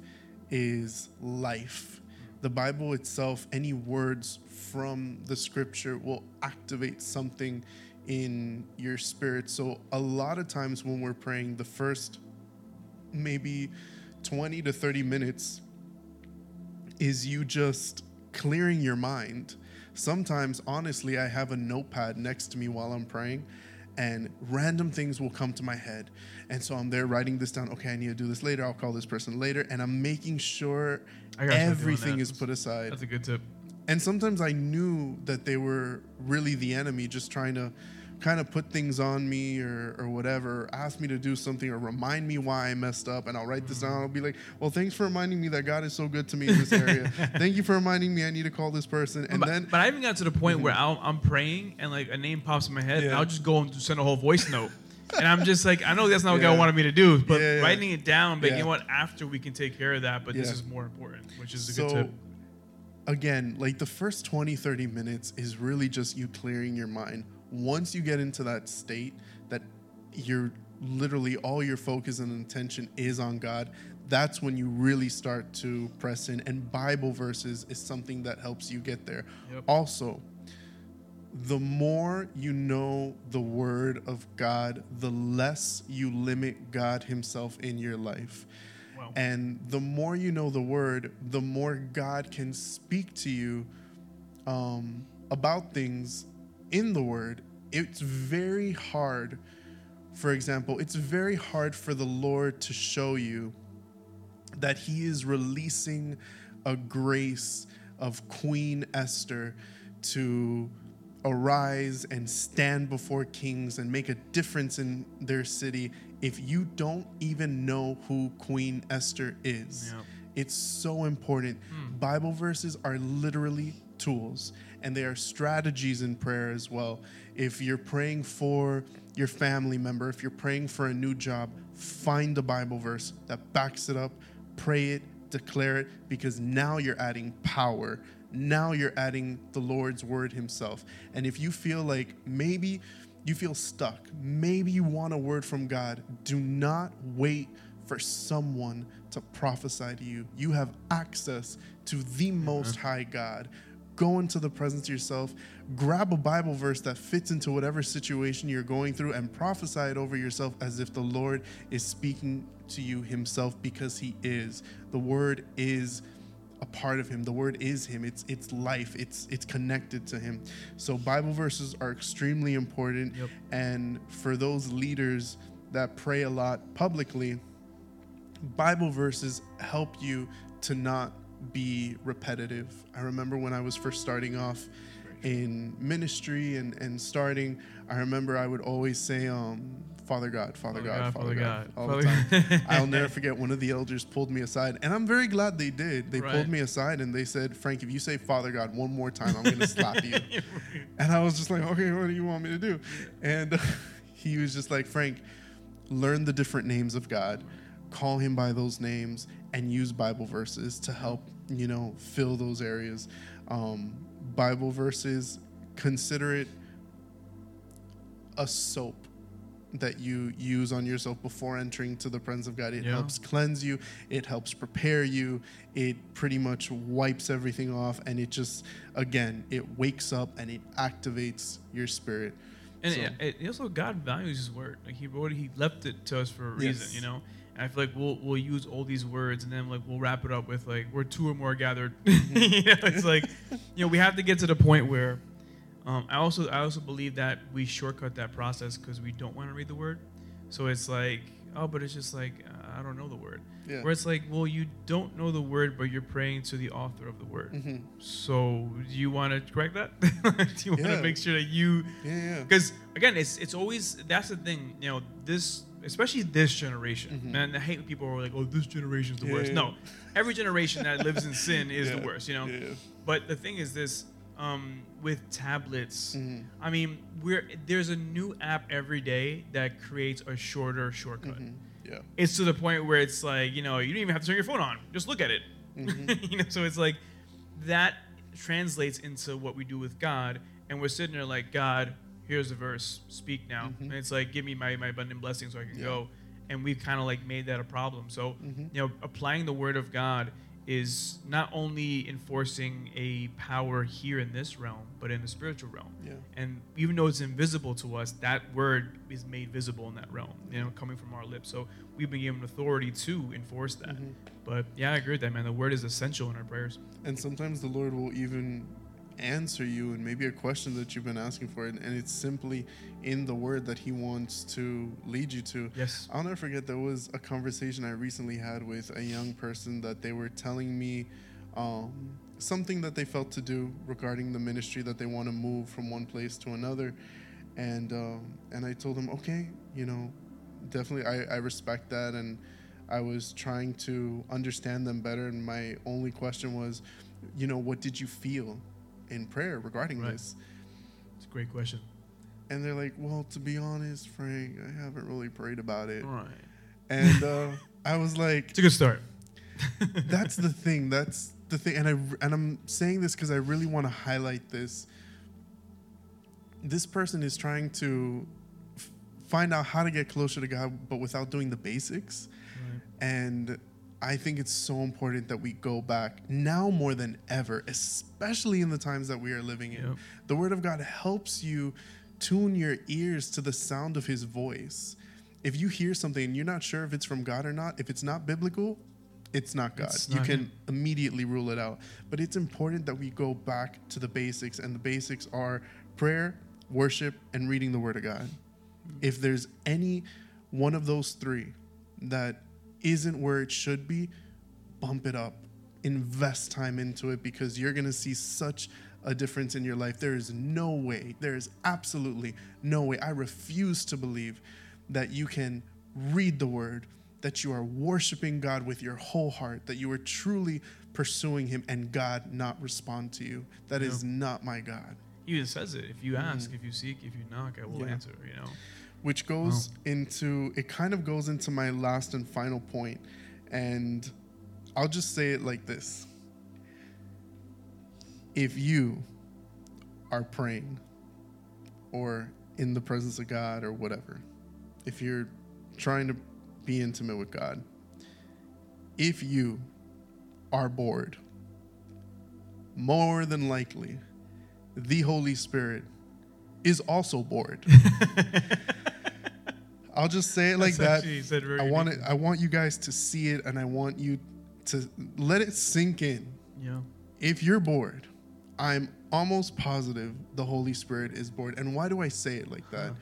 is life. The Bible itself, any words from the scripture will activate something in your spirit. So, a lot of times when we're praying, the first maybe 20 to 30 minutes is you just clearing your mind. Sometimes, honestly, I have a notepad next to me while I'm praying, and random things will come to my head. And so I'm there writing this down. Okay, I need to do this later. I'll call this person later. And I'm making sure I gotta start doing everything is put aside. That's a good tip. And sometimes I knew that they were really the enemy, just trying to kind of put things on me or, or whatever, ask me to do something or remind me why I messed up. And I'll write this down. Mm-hmm. I'll be like, well, thanks for reminding me that God is so good to me in this area. Thank you for reminding me I need to call this person. And but, then, but I even got to the point mm-hmm. where I'll, I'm praying and like a name pops in my head, and I'll just go and send a whole voice note. and I'm just like, I know that's not what Yeah. God wanted me to do, but Yeah, yeah. writing it down, but Yeah. you know what? After we can take care of that, but this is more important, which is a so, good tip. again, like the first 20, 30 minutes is really just you clearing your mind. Once you get into that state that you're literally all your focus and intention is on God, that's when you really start to press in. And Bible verses is something that helps you get there. Yep. Also, the more you know the word of God, the less you limit God Himself in your life. Wow. And the more you know the word, the more God can speak to you um, about things in the word. It's very hard, for example, it's very hard for the Lord to show you that He is releasing a grace of Queen Esther to arise and stand before kings and make a difference in their city if you don't even know who Queen Esther is. Yep. It's so important. Hmm. Bible verses are literally tools and they are strategies in prayer as well. If you're praying for your family member, if you're praying for a new job, find a Bible verse that backs it up, pray it, declare it, because now you're adding power. Now you're adding the Lord's word himself. And if you feel like maybe you feel stuck, maybe you want a word from God, do not wait for someone to prophesy to you. You have access to the Most High God. Go into the presence of yourself, grab a Bible verse that fits into whatever situation you're going through, and prophesy it over yourself as if the Lord is speaking to you Himself because He is. The Word is a part of him. The word is him. It's it's life. It's it's connected to him. So bible verses are extremely important. Yep. and for those leaders that pray a lot publicly bible verses help you to not be repetitive i remember when i was first starting off in ministry and and starting i remember i would always say um father god father, god, father god, all Father the time I'll never forget one of the elders pulled me aside, and I'm very glad they did. They Right. pulled me aside and they said, Frank, if you say Father God one more time, I'm going to slap you. And I was just like, okay, what do you want me to do? And he was just like, Frank, learn the different names of God, call him by those names, and use Bible verses to help, you know, fill those areas. Um, Bible verses, consider it a soap that you use on yourself before entering to the presence of God. It Yeah. helps cleanse you, it helps prepare you, it pretty much wipes everything off, and it just, again, it wakes up and it activates your spirit. And So- it, it also God values His word. Like He wrote, He left it to us for a reason. Yes. You know. And I feel like we'll we'll use all these words and then like we'll wrap it up with like we're two or more gathered. you know, it's like you know we have to get to the point where. Um, I also I also believe that we shortcut that process because we don't want to read the word. So it's like oh, but it's just like uh, I don't know the word. Yeah. Where it's like, well, you don't know the word, but you're praying to the author of the word. hmm So do you want to correct that? do you want to Yeah. make sure that you Yeah, yeah. because again, it's it's always that's the thing. You know, this especially this generation. Mhm. Man, I hate when people are like, "Oh, this generation's the Yeah, worst." No, every generation that lives in sin is Yeah, the worst. You know. yeah. But the thing is this. Um, with tablets, Mhm. I mean, we're there's a new app every day that creates a shorter shortcut. Mhm. Yeah. It's to the point where it's like, you know, you don't even have to turn your phone on; just look at it. Mhm. you know, so it's like that translates into what we do with God, and we're sitting there like, God, here's the verse, speak now, Mhm. and it's like, give me my, my abundant blessing so I can Yeah. go, and we've kind of like made that a problem. So, Mhm. you know, applying the Word of God is not only enforcing a power here in this realm, but in the spiritual realm. Yeah. And even though it's invisible to us, that word is made visible in that realm, you know, coming from our lips. So we've been given authority to enforce that. Mhm. But yeah, I agree with that, man. The word is essential in our prayers. And sometimes the Lord will even answer you and maybe a question that you've been asking for, and, and it's simply in the word that He wants to lead you to. Yes. I'll never forget there was a conversation I recently had with a young person that they were telling me um, something that they felt to do regarding the ministry that they want to move from one place to another, and um, and I told them, okay, you know, definitely I, I respect that, and I was trying to understand them better, and my only question was, you know, what did you feel in prayer regarding Right. this? It's a great question. And they're like, well, to be honest, Frank, I haven't really prayed about it. All right. And uh, I was like, It's a good start. that's the thing. That's the thing. And I and I'm saying this because I really want to highlight this. This person is trying to f- find out how to get closer to God, but without doing the basics. Right. And I think it's so important that we go back now more than ever, especially in the times that we are living in. Yep. The Word of God helps you tune your ears to the sound of His voice. If you hear something and you're not sure if it's from God or not, if it's not biblical, it's not God. It's you not can Him. immediately rule it out. But it's important that we go back to the basics, and the basics are prayer, worship, and reading the Word of God. If there's any one of those three that isn't where it should be, bump it up. Invest time into it because you're going to see such a difference in your life. There is no way, there is absolutely no way. I refuse to believe that you can read the word, that you are worshiping God with your whole heart, that you are truly pursuing Him and God not respond to you. That Yeah. is not my God. He even says it. If you ask, if you seek, if you knock, I will Mm. Yeah. answer. You know. Which goes into it kind of goes into my last and final point and i'll just say it like this. If you are praying or in the presence of god or whatever if you're trying to be intimate with god if you are bored more than likely the holy spirit is also bored I'll just say it like That's that. actually said very I want it. I want you guys to see it, and I want you to let it sink in. Yeah. If you're bored, I'm almost positive the Holy Spirit is bored. And why do I say it like that? Huh.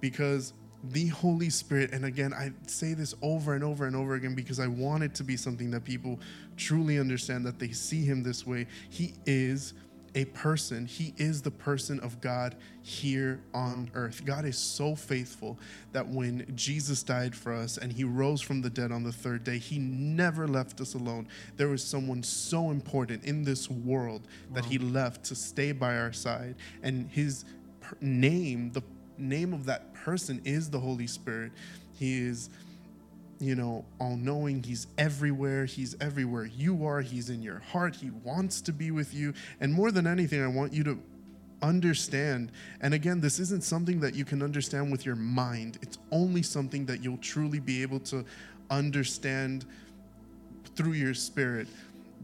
Because the Holy Spirit, and again, I say this over and over and over again because I want it to be something that people truly understand that they see Him this way. He is a person, He is the person of God here on earth. God is so faithful that when Jesus died for us and He rose from the dead on the third day, He never left us alone. There was someone so important in this world that Wow. He left to stay by our side, and His per- name, the name of that person is the Holy Spirit. He is, you know, all knowing. He's everywhere. He's everywhere you are. He's in your heart. He wants to be with you. And more than anything, I want you to understand. And again, this isn't something that you can understand with your mind, it's only something that you'll truly be able to understand through your spirit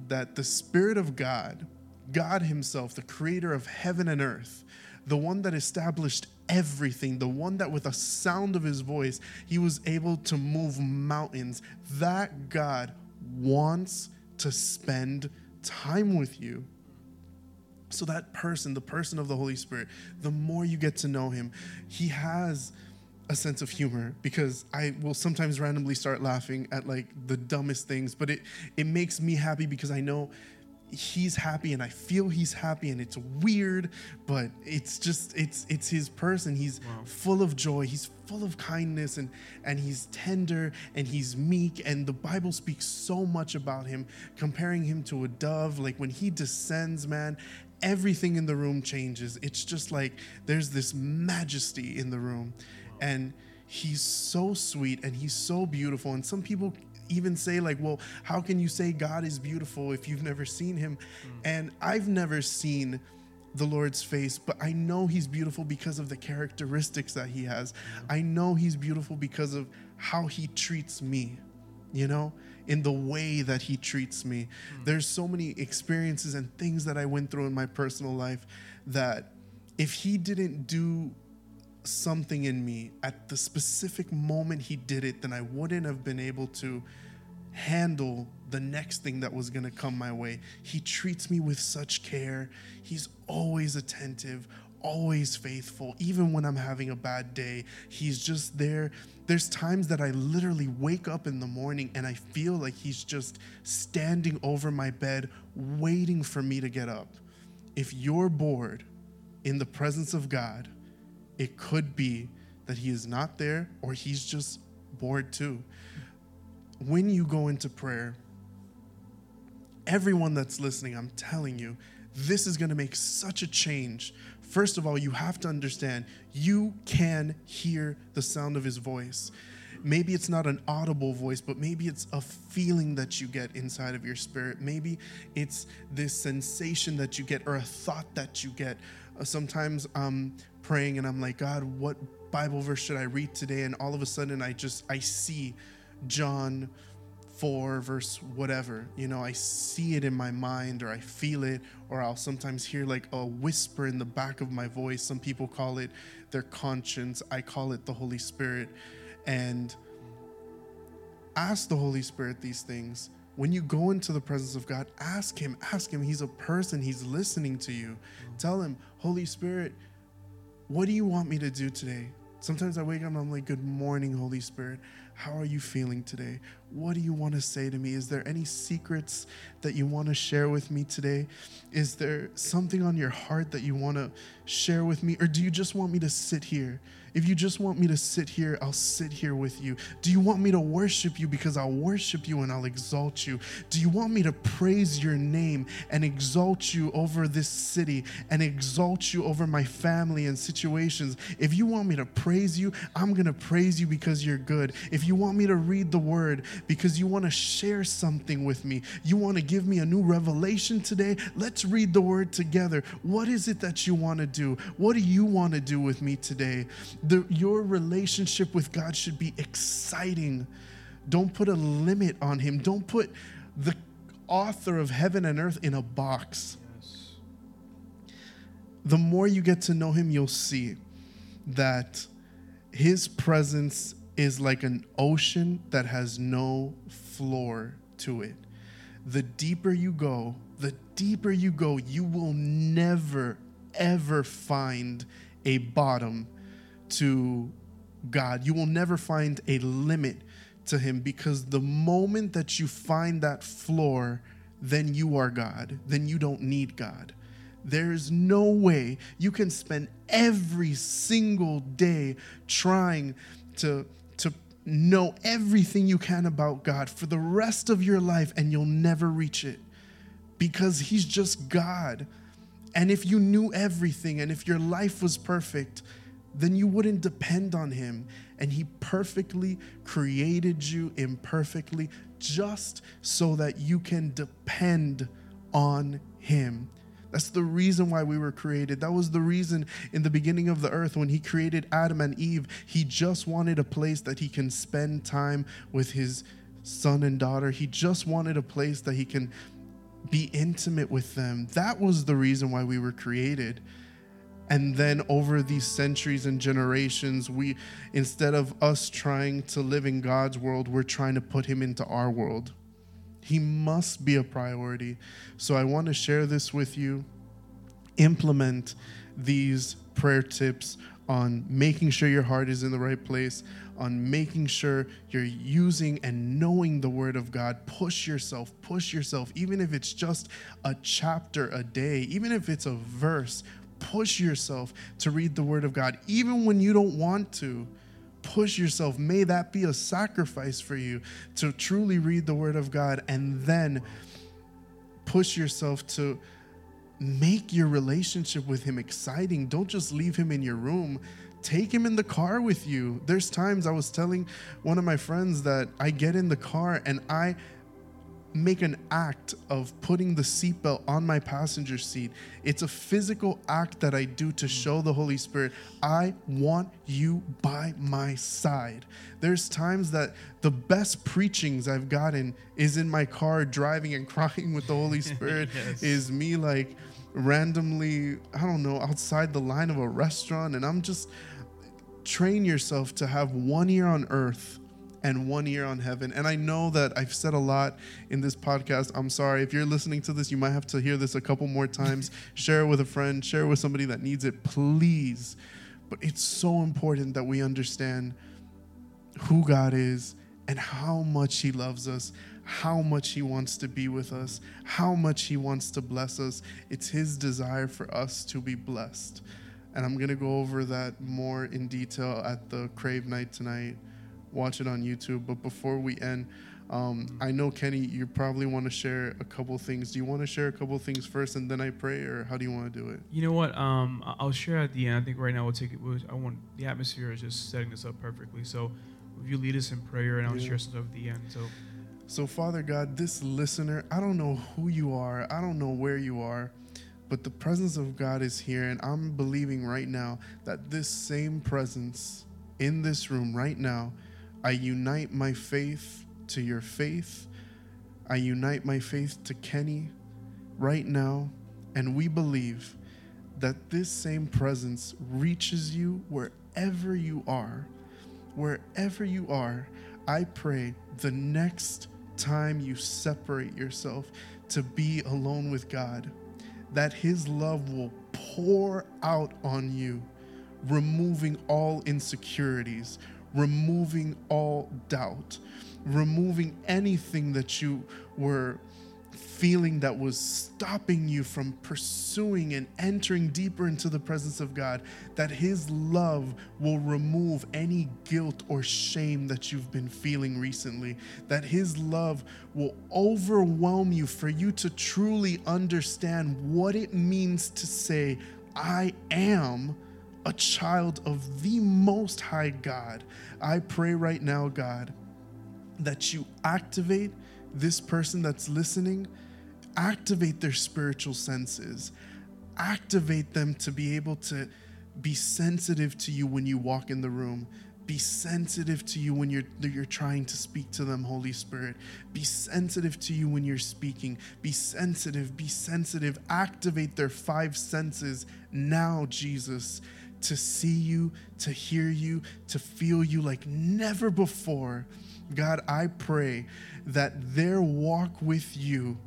that the Spirit of God, God Himself, the creator of heaven and earth, the one that established everything, the one that with a sound of His voice, He was able to move mountains, that God wants to spend time with you. So, that person, the person of the Holy Spirit, the more you get to know Him, He has a sense of humor because I will sometimes randomly start laughing at like the dumbest things, but it it makes me happy because I know he's happy and I feel he's happy and it's weird, but it's just it's it's his person. He's Wow. full of joy. He's full of kindness and and he's tender and he's meek and the Bible speaks so much about him comparing him to a dove like when he descends, man, everything in the room changes. It's just like there's this majesty in the room. And he's so sweet and he's so beautiful. And some people even say, like, well, how can you say God is beautiful if you've never seen him? Mm. And I've never seen the Lord's face, but I know he's beautiful because of the characteristics that he has. I know he's beautiful because of how he treats me, you know, in the way that he treats me. Mm. There's so many experiences and things that I went through in my personal life that if he didn't do something in me at the specific moment he did it, then I wouldn't have been able to handle the next thing that was going to come my way. He treats me with such care. He's always attentive, always faithful. Even when I'm having a bad day, he's just there. There's times that I literally wake up in the morning and I feel like he's just standing over my bed waiting for me to get up. If you're bored in the presence of God, it could be that he is not there or he's just bored too. When you go into prayer, everyone that's listening, I'm telling you, this is going to make such a change. First of all, you have to understand you can hear the sound of his voice. Maybe it's not an audible voice, but maybe it's a feeling that you get inside of your spirit. Maybe it's this sensation that you get or a thought that you get. Uh, sometimes I'm praying and I'm like, God, what Bible verse should I read today? And all of a sudden I just I see John 4 verse whatever you know i see it in my mind or i feel it or i'll sometimes hear like a whisper in the back of my voice. Some people call it their conscience. I call it the holy spirit. And ask the holy spirit these things. When you go into the presence of god ask him ask him. He's a person. He's listening to you. Tell him holy spirit what do you want me to do today sometimes i wake up and i'm like good morning holy spirit how are you feeling today? What do you want to say to me? Is there any secrets that you want to share with me today? Is there something on your heart that you want to share with me? Or do you just want me to sit here If you just want me to sit here, I'll sit here with you. Do you want me to worship you? Because I'll worship you and I'll exalt you. Do you want me to praise your name and exalt you over this city and exalt you over my family and situations? If you want me to praise you, I'm going to praise you because you're good. If you want me to read the word because you want to share something with me, you want to give me a new revelation today, let's read the word together. What is it that you want to do? What do you want to do with me today? The, your relationship with God should be exciting. Don't put a limit on Him. Don't put the author of heaven and earth in a box. Yes. The more you get to know Him, you'll see that His presence is like an ocean that has no floor to it. The deeper you go, the deeper you go, you will never, ever find a bottom to God. You will never find a limit to Him because the moment that you find that floor, then you are God. Then you don't need God. There's no way you can spend every single day trying to, to know everything you can about God for the rest of your life and you'll never reach it because He's just God. And if you knew everything and if your life was perfect, then you wouldn't depend on Him. And He perfectly created you imperfectly just so that you can depend on Him. That's the reason why we were created. That was the reason in the beginning of the earth when he created Adam and Eve, he just wanted a place that he can spend time with his son and daughter. He just wanted a place that he can be intimate with them. That was the reason why we were created. And then over these centuries and generations, we instead of us trying to live in God's world, we're trying to put him into our world. He must be a priority. So I want to share this with you. Implement these prayer tips on making sure your heart is in the right place, on making sure you're using and knowing the Word of God. Push yourself, push yourself, even if it's just a chapter a day, even if it's a verse, push yourself to read the Word of God, even when you don't want to push yourself. May that be a sacrifice for you to truly read the Word of God and then push yourself to make your relationship with Him exciting. Don't just leave Him in your room. Take him in the car with you. There's times I was telling one of my friends that I get in the car and I make an act of putting the seatbelt on my passenger seat. It's a physical act that I do to show the Holy Spirit, I want you by my side. There's times that the best preachings I've gotten is in my car driving and crying with the Holy Spirit, Yes. is me like randomly, I don't know, outside the line of a restaurant. And I'm just, train yourself to have one ear on earth and one ear on heaven. And I know that I've said a lot in this podcast. I'm sorry. If you're listening to this, you might have to hear this a couple more times. share it with a friend, share it with somebody that needs it, please. But it's so important that we understand who God is and how much He loves us, how much He wants to be with us, how much He wants to bless us. It's His desire for us to be blessed. And I'm going to go over that more in detail at the Crave Night tonight. Watch it on YouTube. But before we end, um, I know, Kenny, you probably want to share a couple things. Do you want to share a couple things first and then I pray, or how do you want to do it? You know what? Um, I'll share at the end. I think right now we'll take it. we'll- I want the atmosphere is just setting this up perfectly. So, if you lead us in prayer, and I'll Yeah. share some stuff at the end. So, So, Father God, this listener, I don't know who you are, I don't know where you are, but the presence of God is here, and I'm believing right now that this same presence in this room right now, I unite my faith to your faith. I unite my faith to Kenny right now, and we believe that this same presence reaches you wherever you are. Wherever you are, I pray the next time you separate yourself to be alone with God, that His love will pour out on you, removing all insecurities, removing all doubt, removing anything that you were feeling that was stopping you from pursuing and entering deeper into the presence of God, that His love will remove any guilt or shame that you've been feeling recently, that His love will overwhelm you for you to truly understand what it means to say, I am a child of the Most High God. I pray right now, God, that you activate this person that's listening activate their spiritual senses, activate them to be able to be sensitive to you when you walk in the room. Be sensitive to you when you're you're trying to speak to them, Holy Spirit. Be sensitive to you when you're speaking. Be sensitive, be sensitive. Activate their five senses now, Jesus, to see you, to hear you, to feel you like never before. God, I pray that their walk with you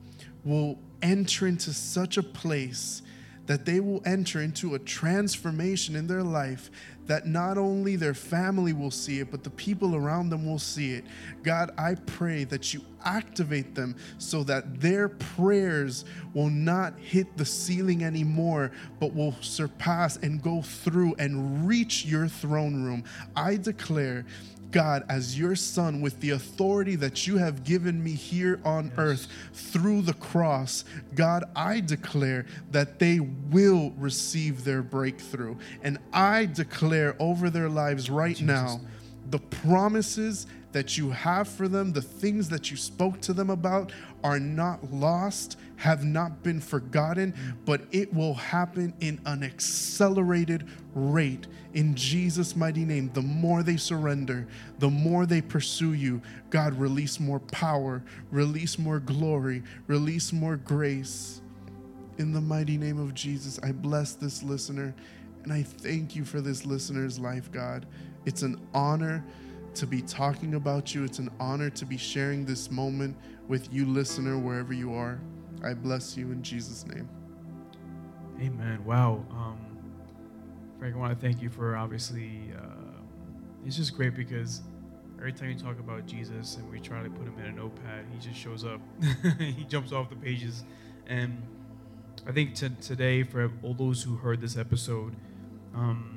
will enter into such a place that they will enter into a transformation in their life that not only their family will see it, but the people around them will see it. God, I pray that you activate them so that their prayers will not hit the ceiling anymore, but will surpass and go through and reach your throne room. I declare God, as your son, with the authority that you have given me here on yes. earth through the cross, God, I declare that they will receive their breakthrough. And I declare over their lives right now the promises that you have for them, the things that you spoke to them about, are not lost, have not been forgotten, but it will happen in an accelerated rate in Jesus' mighty name. The more they surrender, the more they pursue you, God, release more power, release more glory, release more grace. In the mighty name of Jesus, I bless this listener and I thank you for this listener's life, God. It's an honor to be talking about you. It's an honor to be sharing this moment with you, listener, wherever you are. I bless you in Jesus' name. Amen. Wow. Um, Frank, I want to thank you for obviously. Uh, it's just great because every time you talk about Jesus and we try to put him in a notepad, he just shows up. he jumps off the pages, and I think t- today for all those who heard this episode, um,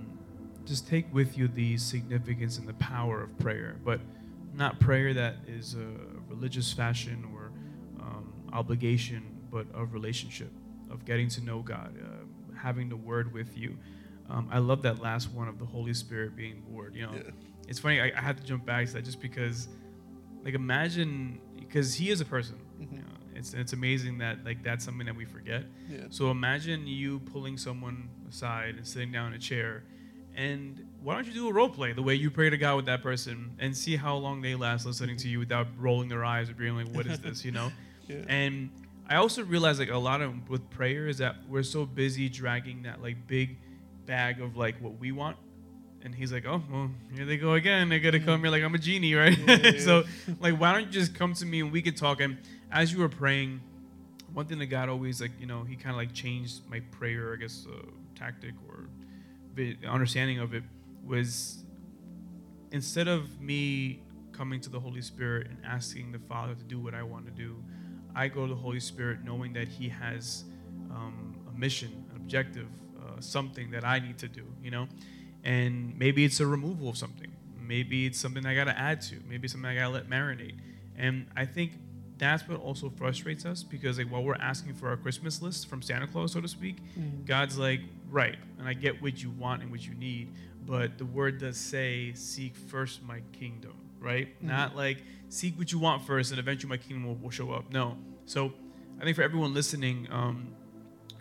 just take with you the significance and the power of prayer, but not prayer that is a religious fashion or um, obligation, but of relationship, of getting to know God, uh, having the Word with you. Um, I love that last one of the Holy Spirit being Lord. You know, yeah. it's funny. I, I have to jump back to that just because, like, imagine because He is a person. Mm-hmm. You know, it's it's amazing that like that's something that we forget. Yeah. So imagine you pulling someone aside and sitting down in a chair, and why don't you do a role play the way you pray to God with that person and see how long they last listening to you without rolling their eyes or being like, "What is this?" You know. yeah. And I also realize like a lot of with prayer is that we're so busy dragging that like big bag of like what we want and he's like, "Oh, well, here they go again. They're gonna come here like I'm a genie, right?" Yeah. so, like, why don't you just come to me and we could talk? And as you were praying, one thing that God always like, you know, He kind of like changed my prayer, I guess, uh, tactic or understanding of it was instead of me coming to the Holy Spirit and asking the Father to do what I want to do, I go to the Holy Spirit knowing that He has um, a mission, an objective something that I need to do, you know? And maybe it's a removal of something. Maybe it's something I got to add to. Maybe something I got to let marinate. And I think that's what also frustrates us because like while we're asking for our Christmas list from Santa Claus, so to speak, mm. God's like, right, and I get what you want and what you need, but the word does say, seek first my kingdom, right? Mm. Not like seek what you want first and eventually my kingdom will, will show up. No. So I think for everyone listening, um,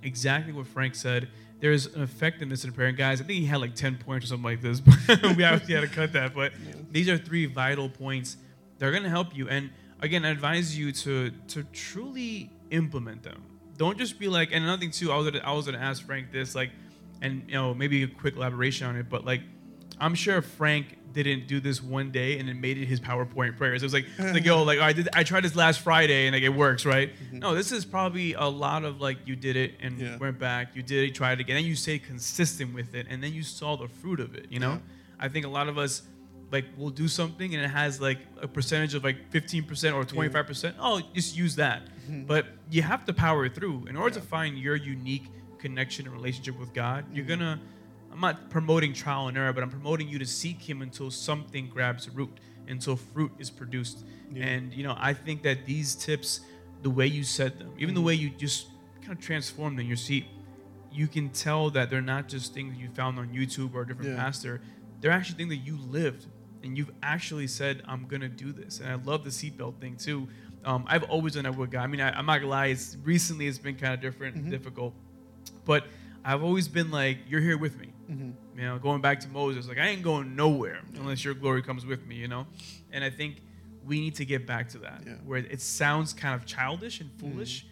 exactly what Frank said there's an effectiveness in prayer. And guys, I think he had like 10 points or something like this, but we obviously had to cut that. But yeah. these are three vital points that are going to help you. And again, I advise you to to truly implement them. Don't just be like, and another thing too, I was gonna, I was gonna ask Frank this, like, and you know, maybe a quick elaboration on it, but like, I'm sure Frank didn't do this one day and then made it his PowerPoint prayers. It was like, like yo, like I did, I tried this last Friday and like it works, right? Mm-hmm. No, this is probably a lot of like you did it and yeah. went back, you did it, tried it again, and you stay consistent with it, and then you saw the fruit of it. You know, yeah. I think a lot of us like we'll do something and it has like a percentage of like 15% or 25%. Oh, just use that. Mm-hmm. But you have to power through. In order to find your unique connection and relationship with God, you're Mm-hmm. gonna. I'm not promoting trial and error, but I'm promoting you to seek Him until something grabs root, until fruit is produced. Yeah. And you know, I think that these tips, the way you said them, even the Mm-hmm. way you just kind of transformed them in your seat, you can tell that they're not just things you found on YouTube or a different Yeah. pastor. They're actually things that you lived and you've actually said, I'm gonna do this. And I love the seatbelt thing too. Um, I've always done that with God. I mean, I, I'm not gonna lie. It's recently it's been kind of different, and difficult, but I've always been like, you're here with me. Mm-hmm. You know, going back to Moses, like I ain't going nowhere unless your glory comes with me. You know, and I think we need to get back to that Yeah. where it sounds kind of childish and foolish,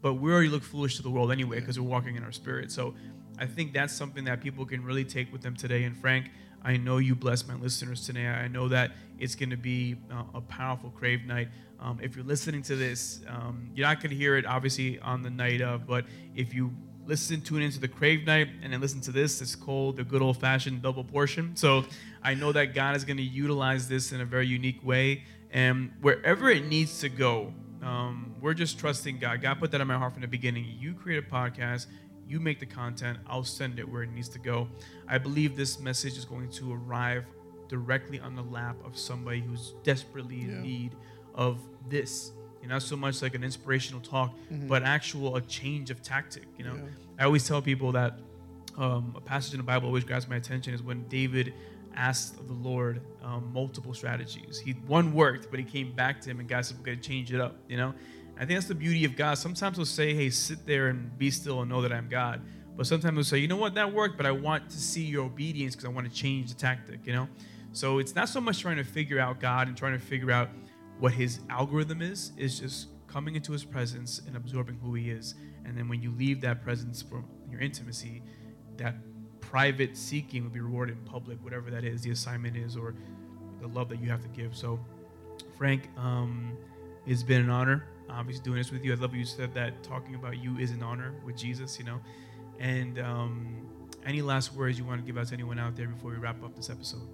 but we already look foolish to the world anyway because we're walking in our spirit. So I think that's something that people can really take with them today. And Frank, I know you bless my listeners today. I know that it's going to be uh, a powerful crave night. Um, if you're listening to this, um, you're not going to hear it obviously on the night of, but if you listen, tune into the crave night, and then listen to this, it's called the good old fashioned double portion. So I know that God is going to utilize this in a very unique way. And wherever it needs to go, um, we're just trusting God. God put that in my heart from the beginning. You create a podcast, you make the content, I'll send it where it needs to go. I believe this message is going to arrive directly on the lap of somebody who's desperately in Yeah. need of this. You know, not so much like an inspirational talk, but actual a change of tactic. You know, Yeah. I always tell people that um, a passage in the Bible always grabs my attention is when David asked of the Lord um, multiple strategies. He one worked, but he came back to him and God said, "We're to change it up." You know, I think that's the beauty of God. Sometimes He'll say, "Hey, sit there and be still and know that I'm God," but sometimes He'll say, "You know what? That worked, but I want to see your obedience because I want to change the tactic." You know, so it's not so much trying to figure out God and trying to figure out what His algorithm is. Is just coming into His presence and absorbing who He is, and then when you leave that presence from your intimacy, that private seeking will be rewarded in public, whatever that is, the assignment is, or the love that you have to give. So, Frank, um, it's been an honor, obviously, doing this with you. I love you said that talking about you is an honor with Jesus, you know. And um, any last words you want to give out to anyone out there before we wrap up this episode?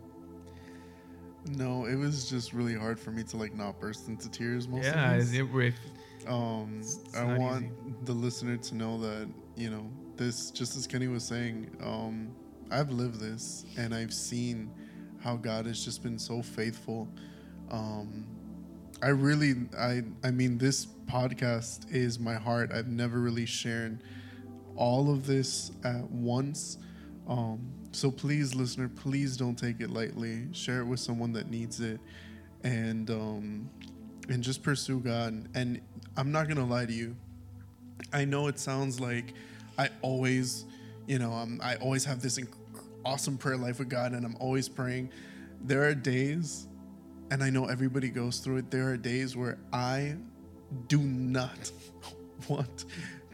No, it was just really hard for me to like not burst into tears most yeah, of it, if, Um, It's- it's I want easy. the listener to know that you know this. Just as Kenny was saying, um, I've lived this, and I've seen how God has just been so faithful. Um, I really, I, I mean, this podcast is my heart. I've never really shared all of this at once. Um, so please, listener, please don't take it lightly. Share it with someone that needs it, and um, and just pursue God. And I'm not gonna lie to you. I know it sounds like I always, you know, I always have this inc- awesome prayer life with God, and I'm always praying. There are days, and I know everybody goes through it. There are days where I do not want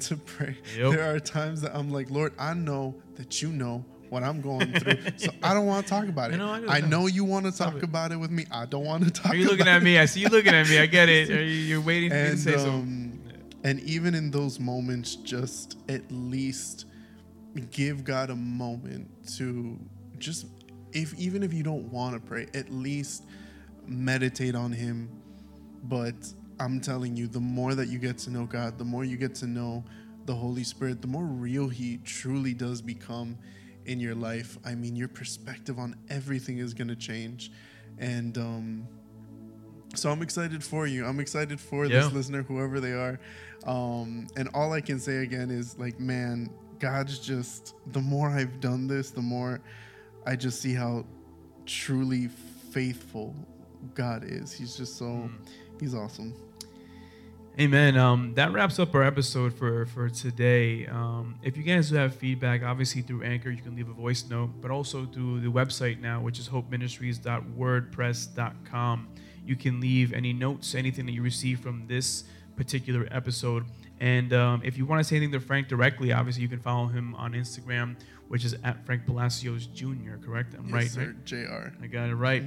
to pray. Yep. There are times that I'm like, Lord, I know that you know what I'm going through, so I don't want to talk about it. know, I I know you want to talk about it with me. I don't want to talk. are you looking at me? I see you looking at me. I get it. Are you, you're waiting for me to and say something. um, and even in those moments, just at least give God a moment to just if even if you don't want to pray, at least meditate on Him. But I'm telling you, the more that you get to know God, the more you get to know the Holy Spirit, the more real He truly does become in your life. I mean, your perspective on everything is going to change. And um, so I'm excited for you. I'm excited for Yeah. this listener, whoever they are. Um, and all I can say again is like, man, God's just, the more I've done this, the more I just see how truly faithful God is. He's just so, Mm. He's awesome. Amen. Um, that wraps up our episode for for today. Um, if you guys do have feedback, obviously through Anchor, you can leave a voice note, but also through the website now, which is hopeministries.wordpress.com. You can leave any notes, anything that you receive from this particular episode. And um, if you want to say anything to Frank directly, obviously you can follow him on Instagram, which is at Frank Palacios Jr. Correct? I'm Yes, right, sir, right? JR. I got it right.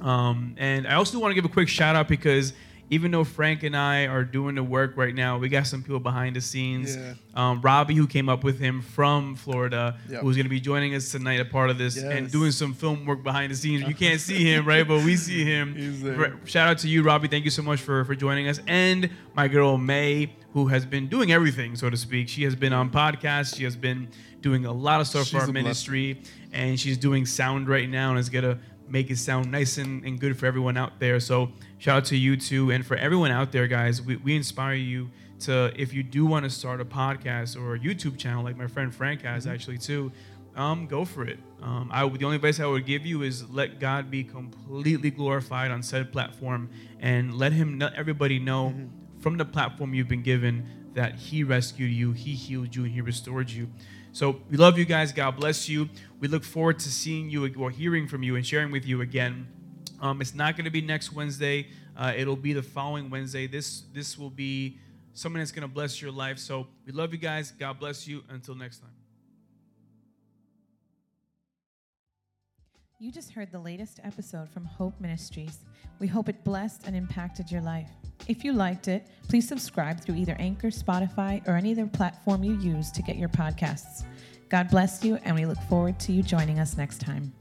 Um, and I also want to give a quick shout out because even though Frank and I are doing the work right now, we got some people behind the scenes. Yeah. Um, Robbie, who came up with him from Florida, Yep. who's going to be joining us tonight, a part of this, and doing some film work behind the scenes. You can't see him, right? But we see him. He's there. Re- Shout out to you, Robbie. Thank you so much for, for joining us. And my girl, May, who has been doing everything, so to speak. She has been on podcasts. She has been doing a lot of stuff She's for our a blessing. ministry. And she's doing sound right now and is going to make it sound nice and, and good for everyone out there. So shout out to you too. And for everyone out there, guys, we, we inspire you to, if you do want to start a podcast or a YouTube channel like my friend Frank has Mm-hmm. actually too, um, go for it. Um, I, the only advice I would give you is let God be completely glorified on said platform and let him let everybody know Mm-hmm. from the platform you've been given that he rescued you, he healed you, and he restored you. So we love you guys. God bless you. We look forward to seeing you or hearing from you and sharing with you again. Um, it's not going to be next Wednesday. Uh, it'll be the following Wednesday. This this will be something that's going to bless your life. So we love you guys. God bless you. Until next time. You just heard the latest episode from Hope Ministries. We hope it blessed and impacted your life. If you liked it, please subscribe through either Anchor, Spotify, or any other platform you use to get your podcasts. God bless you, and we look forward to you joining us next time.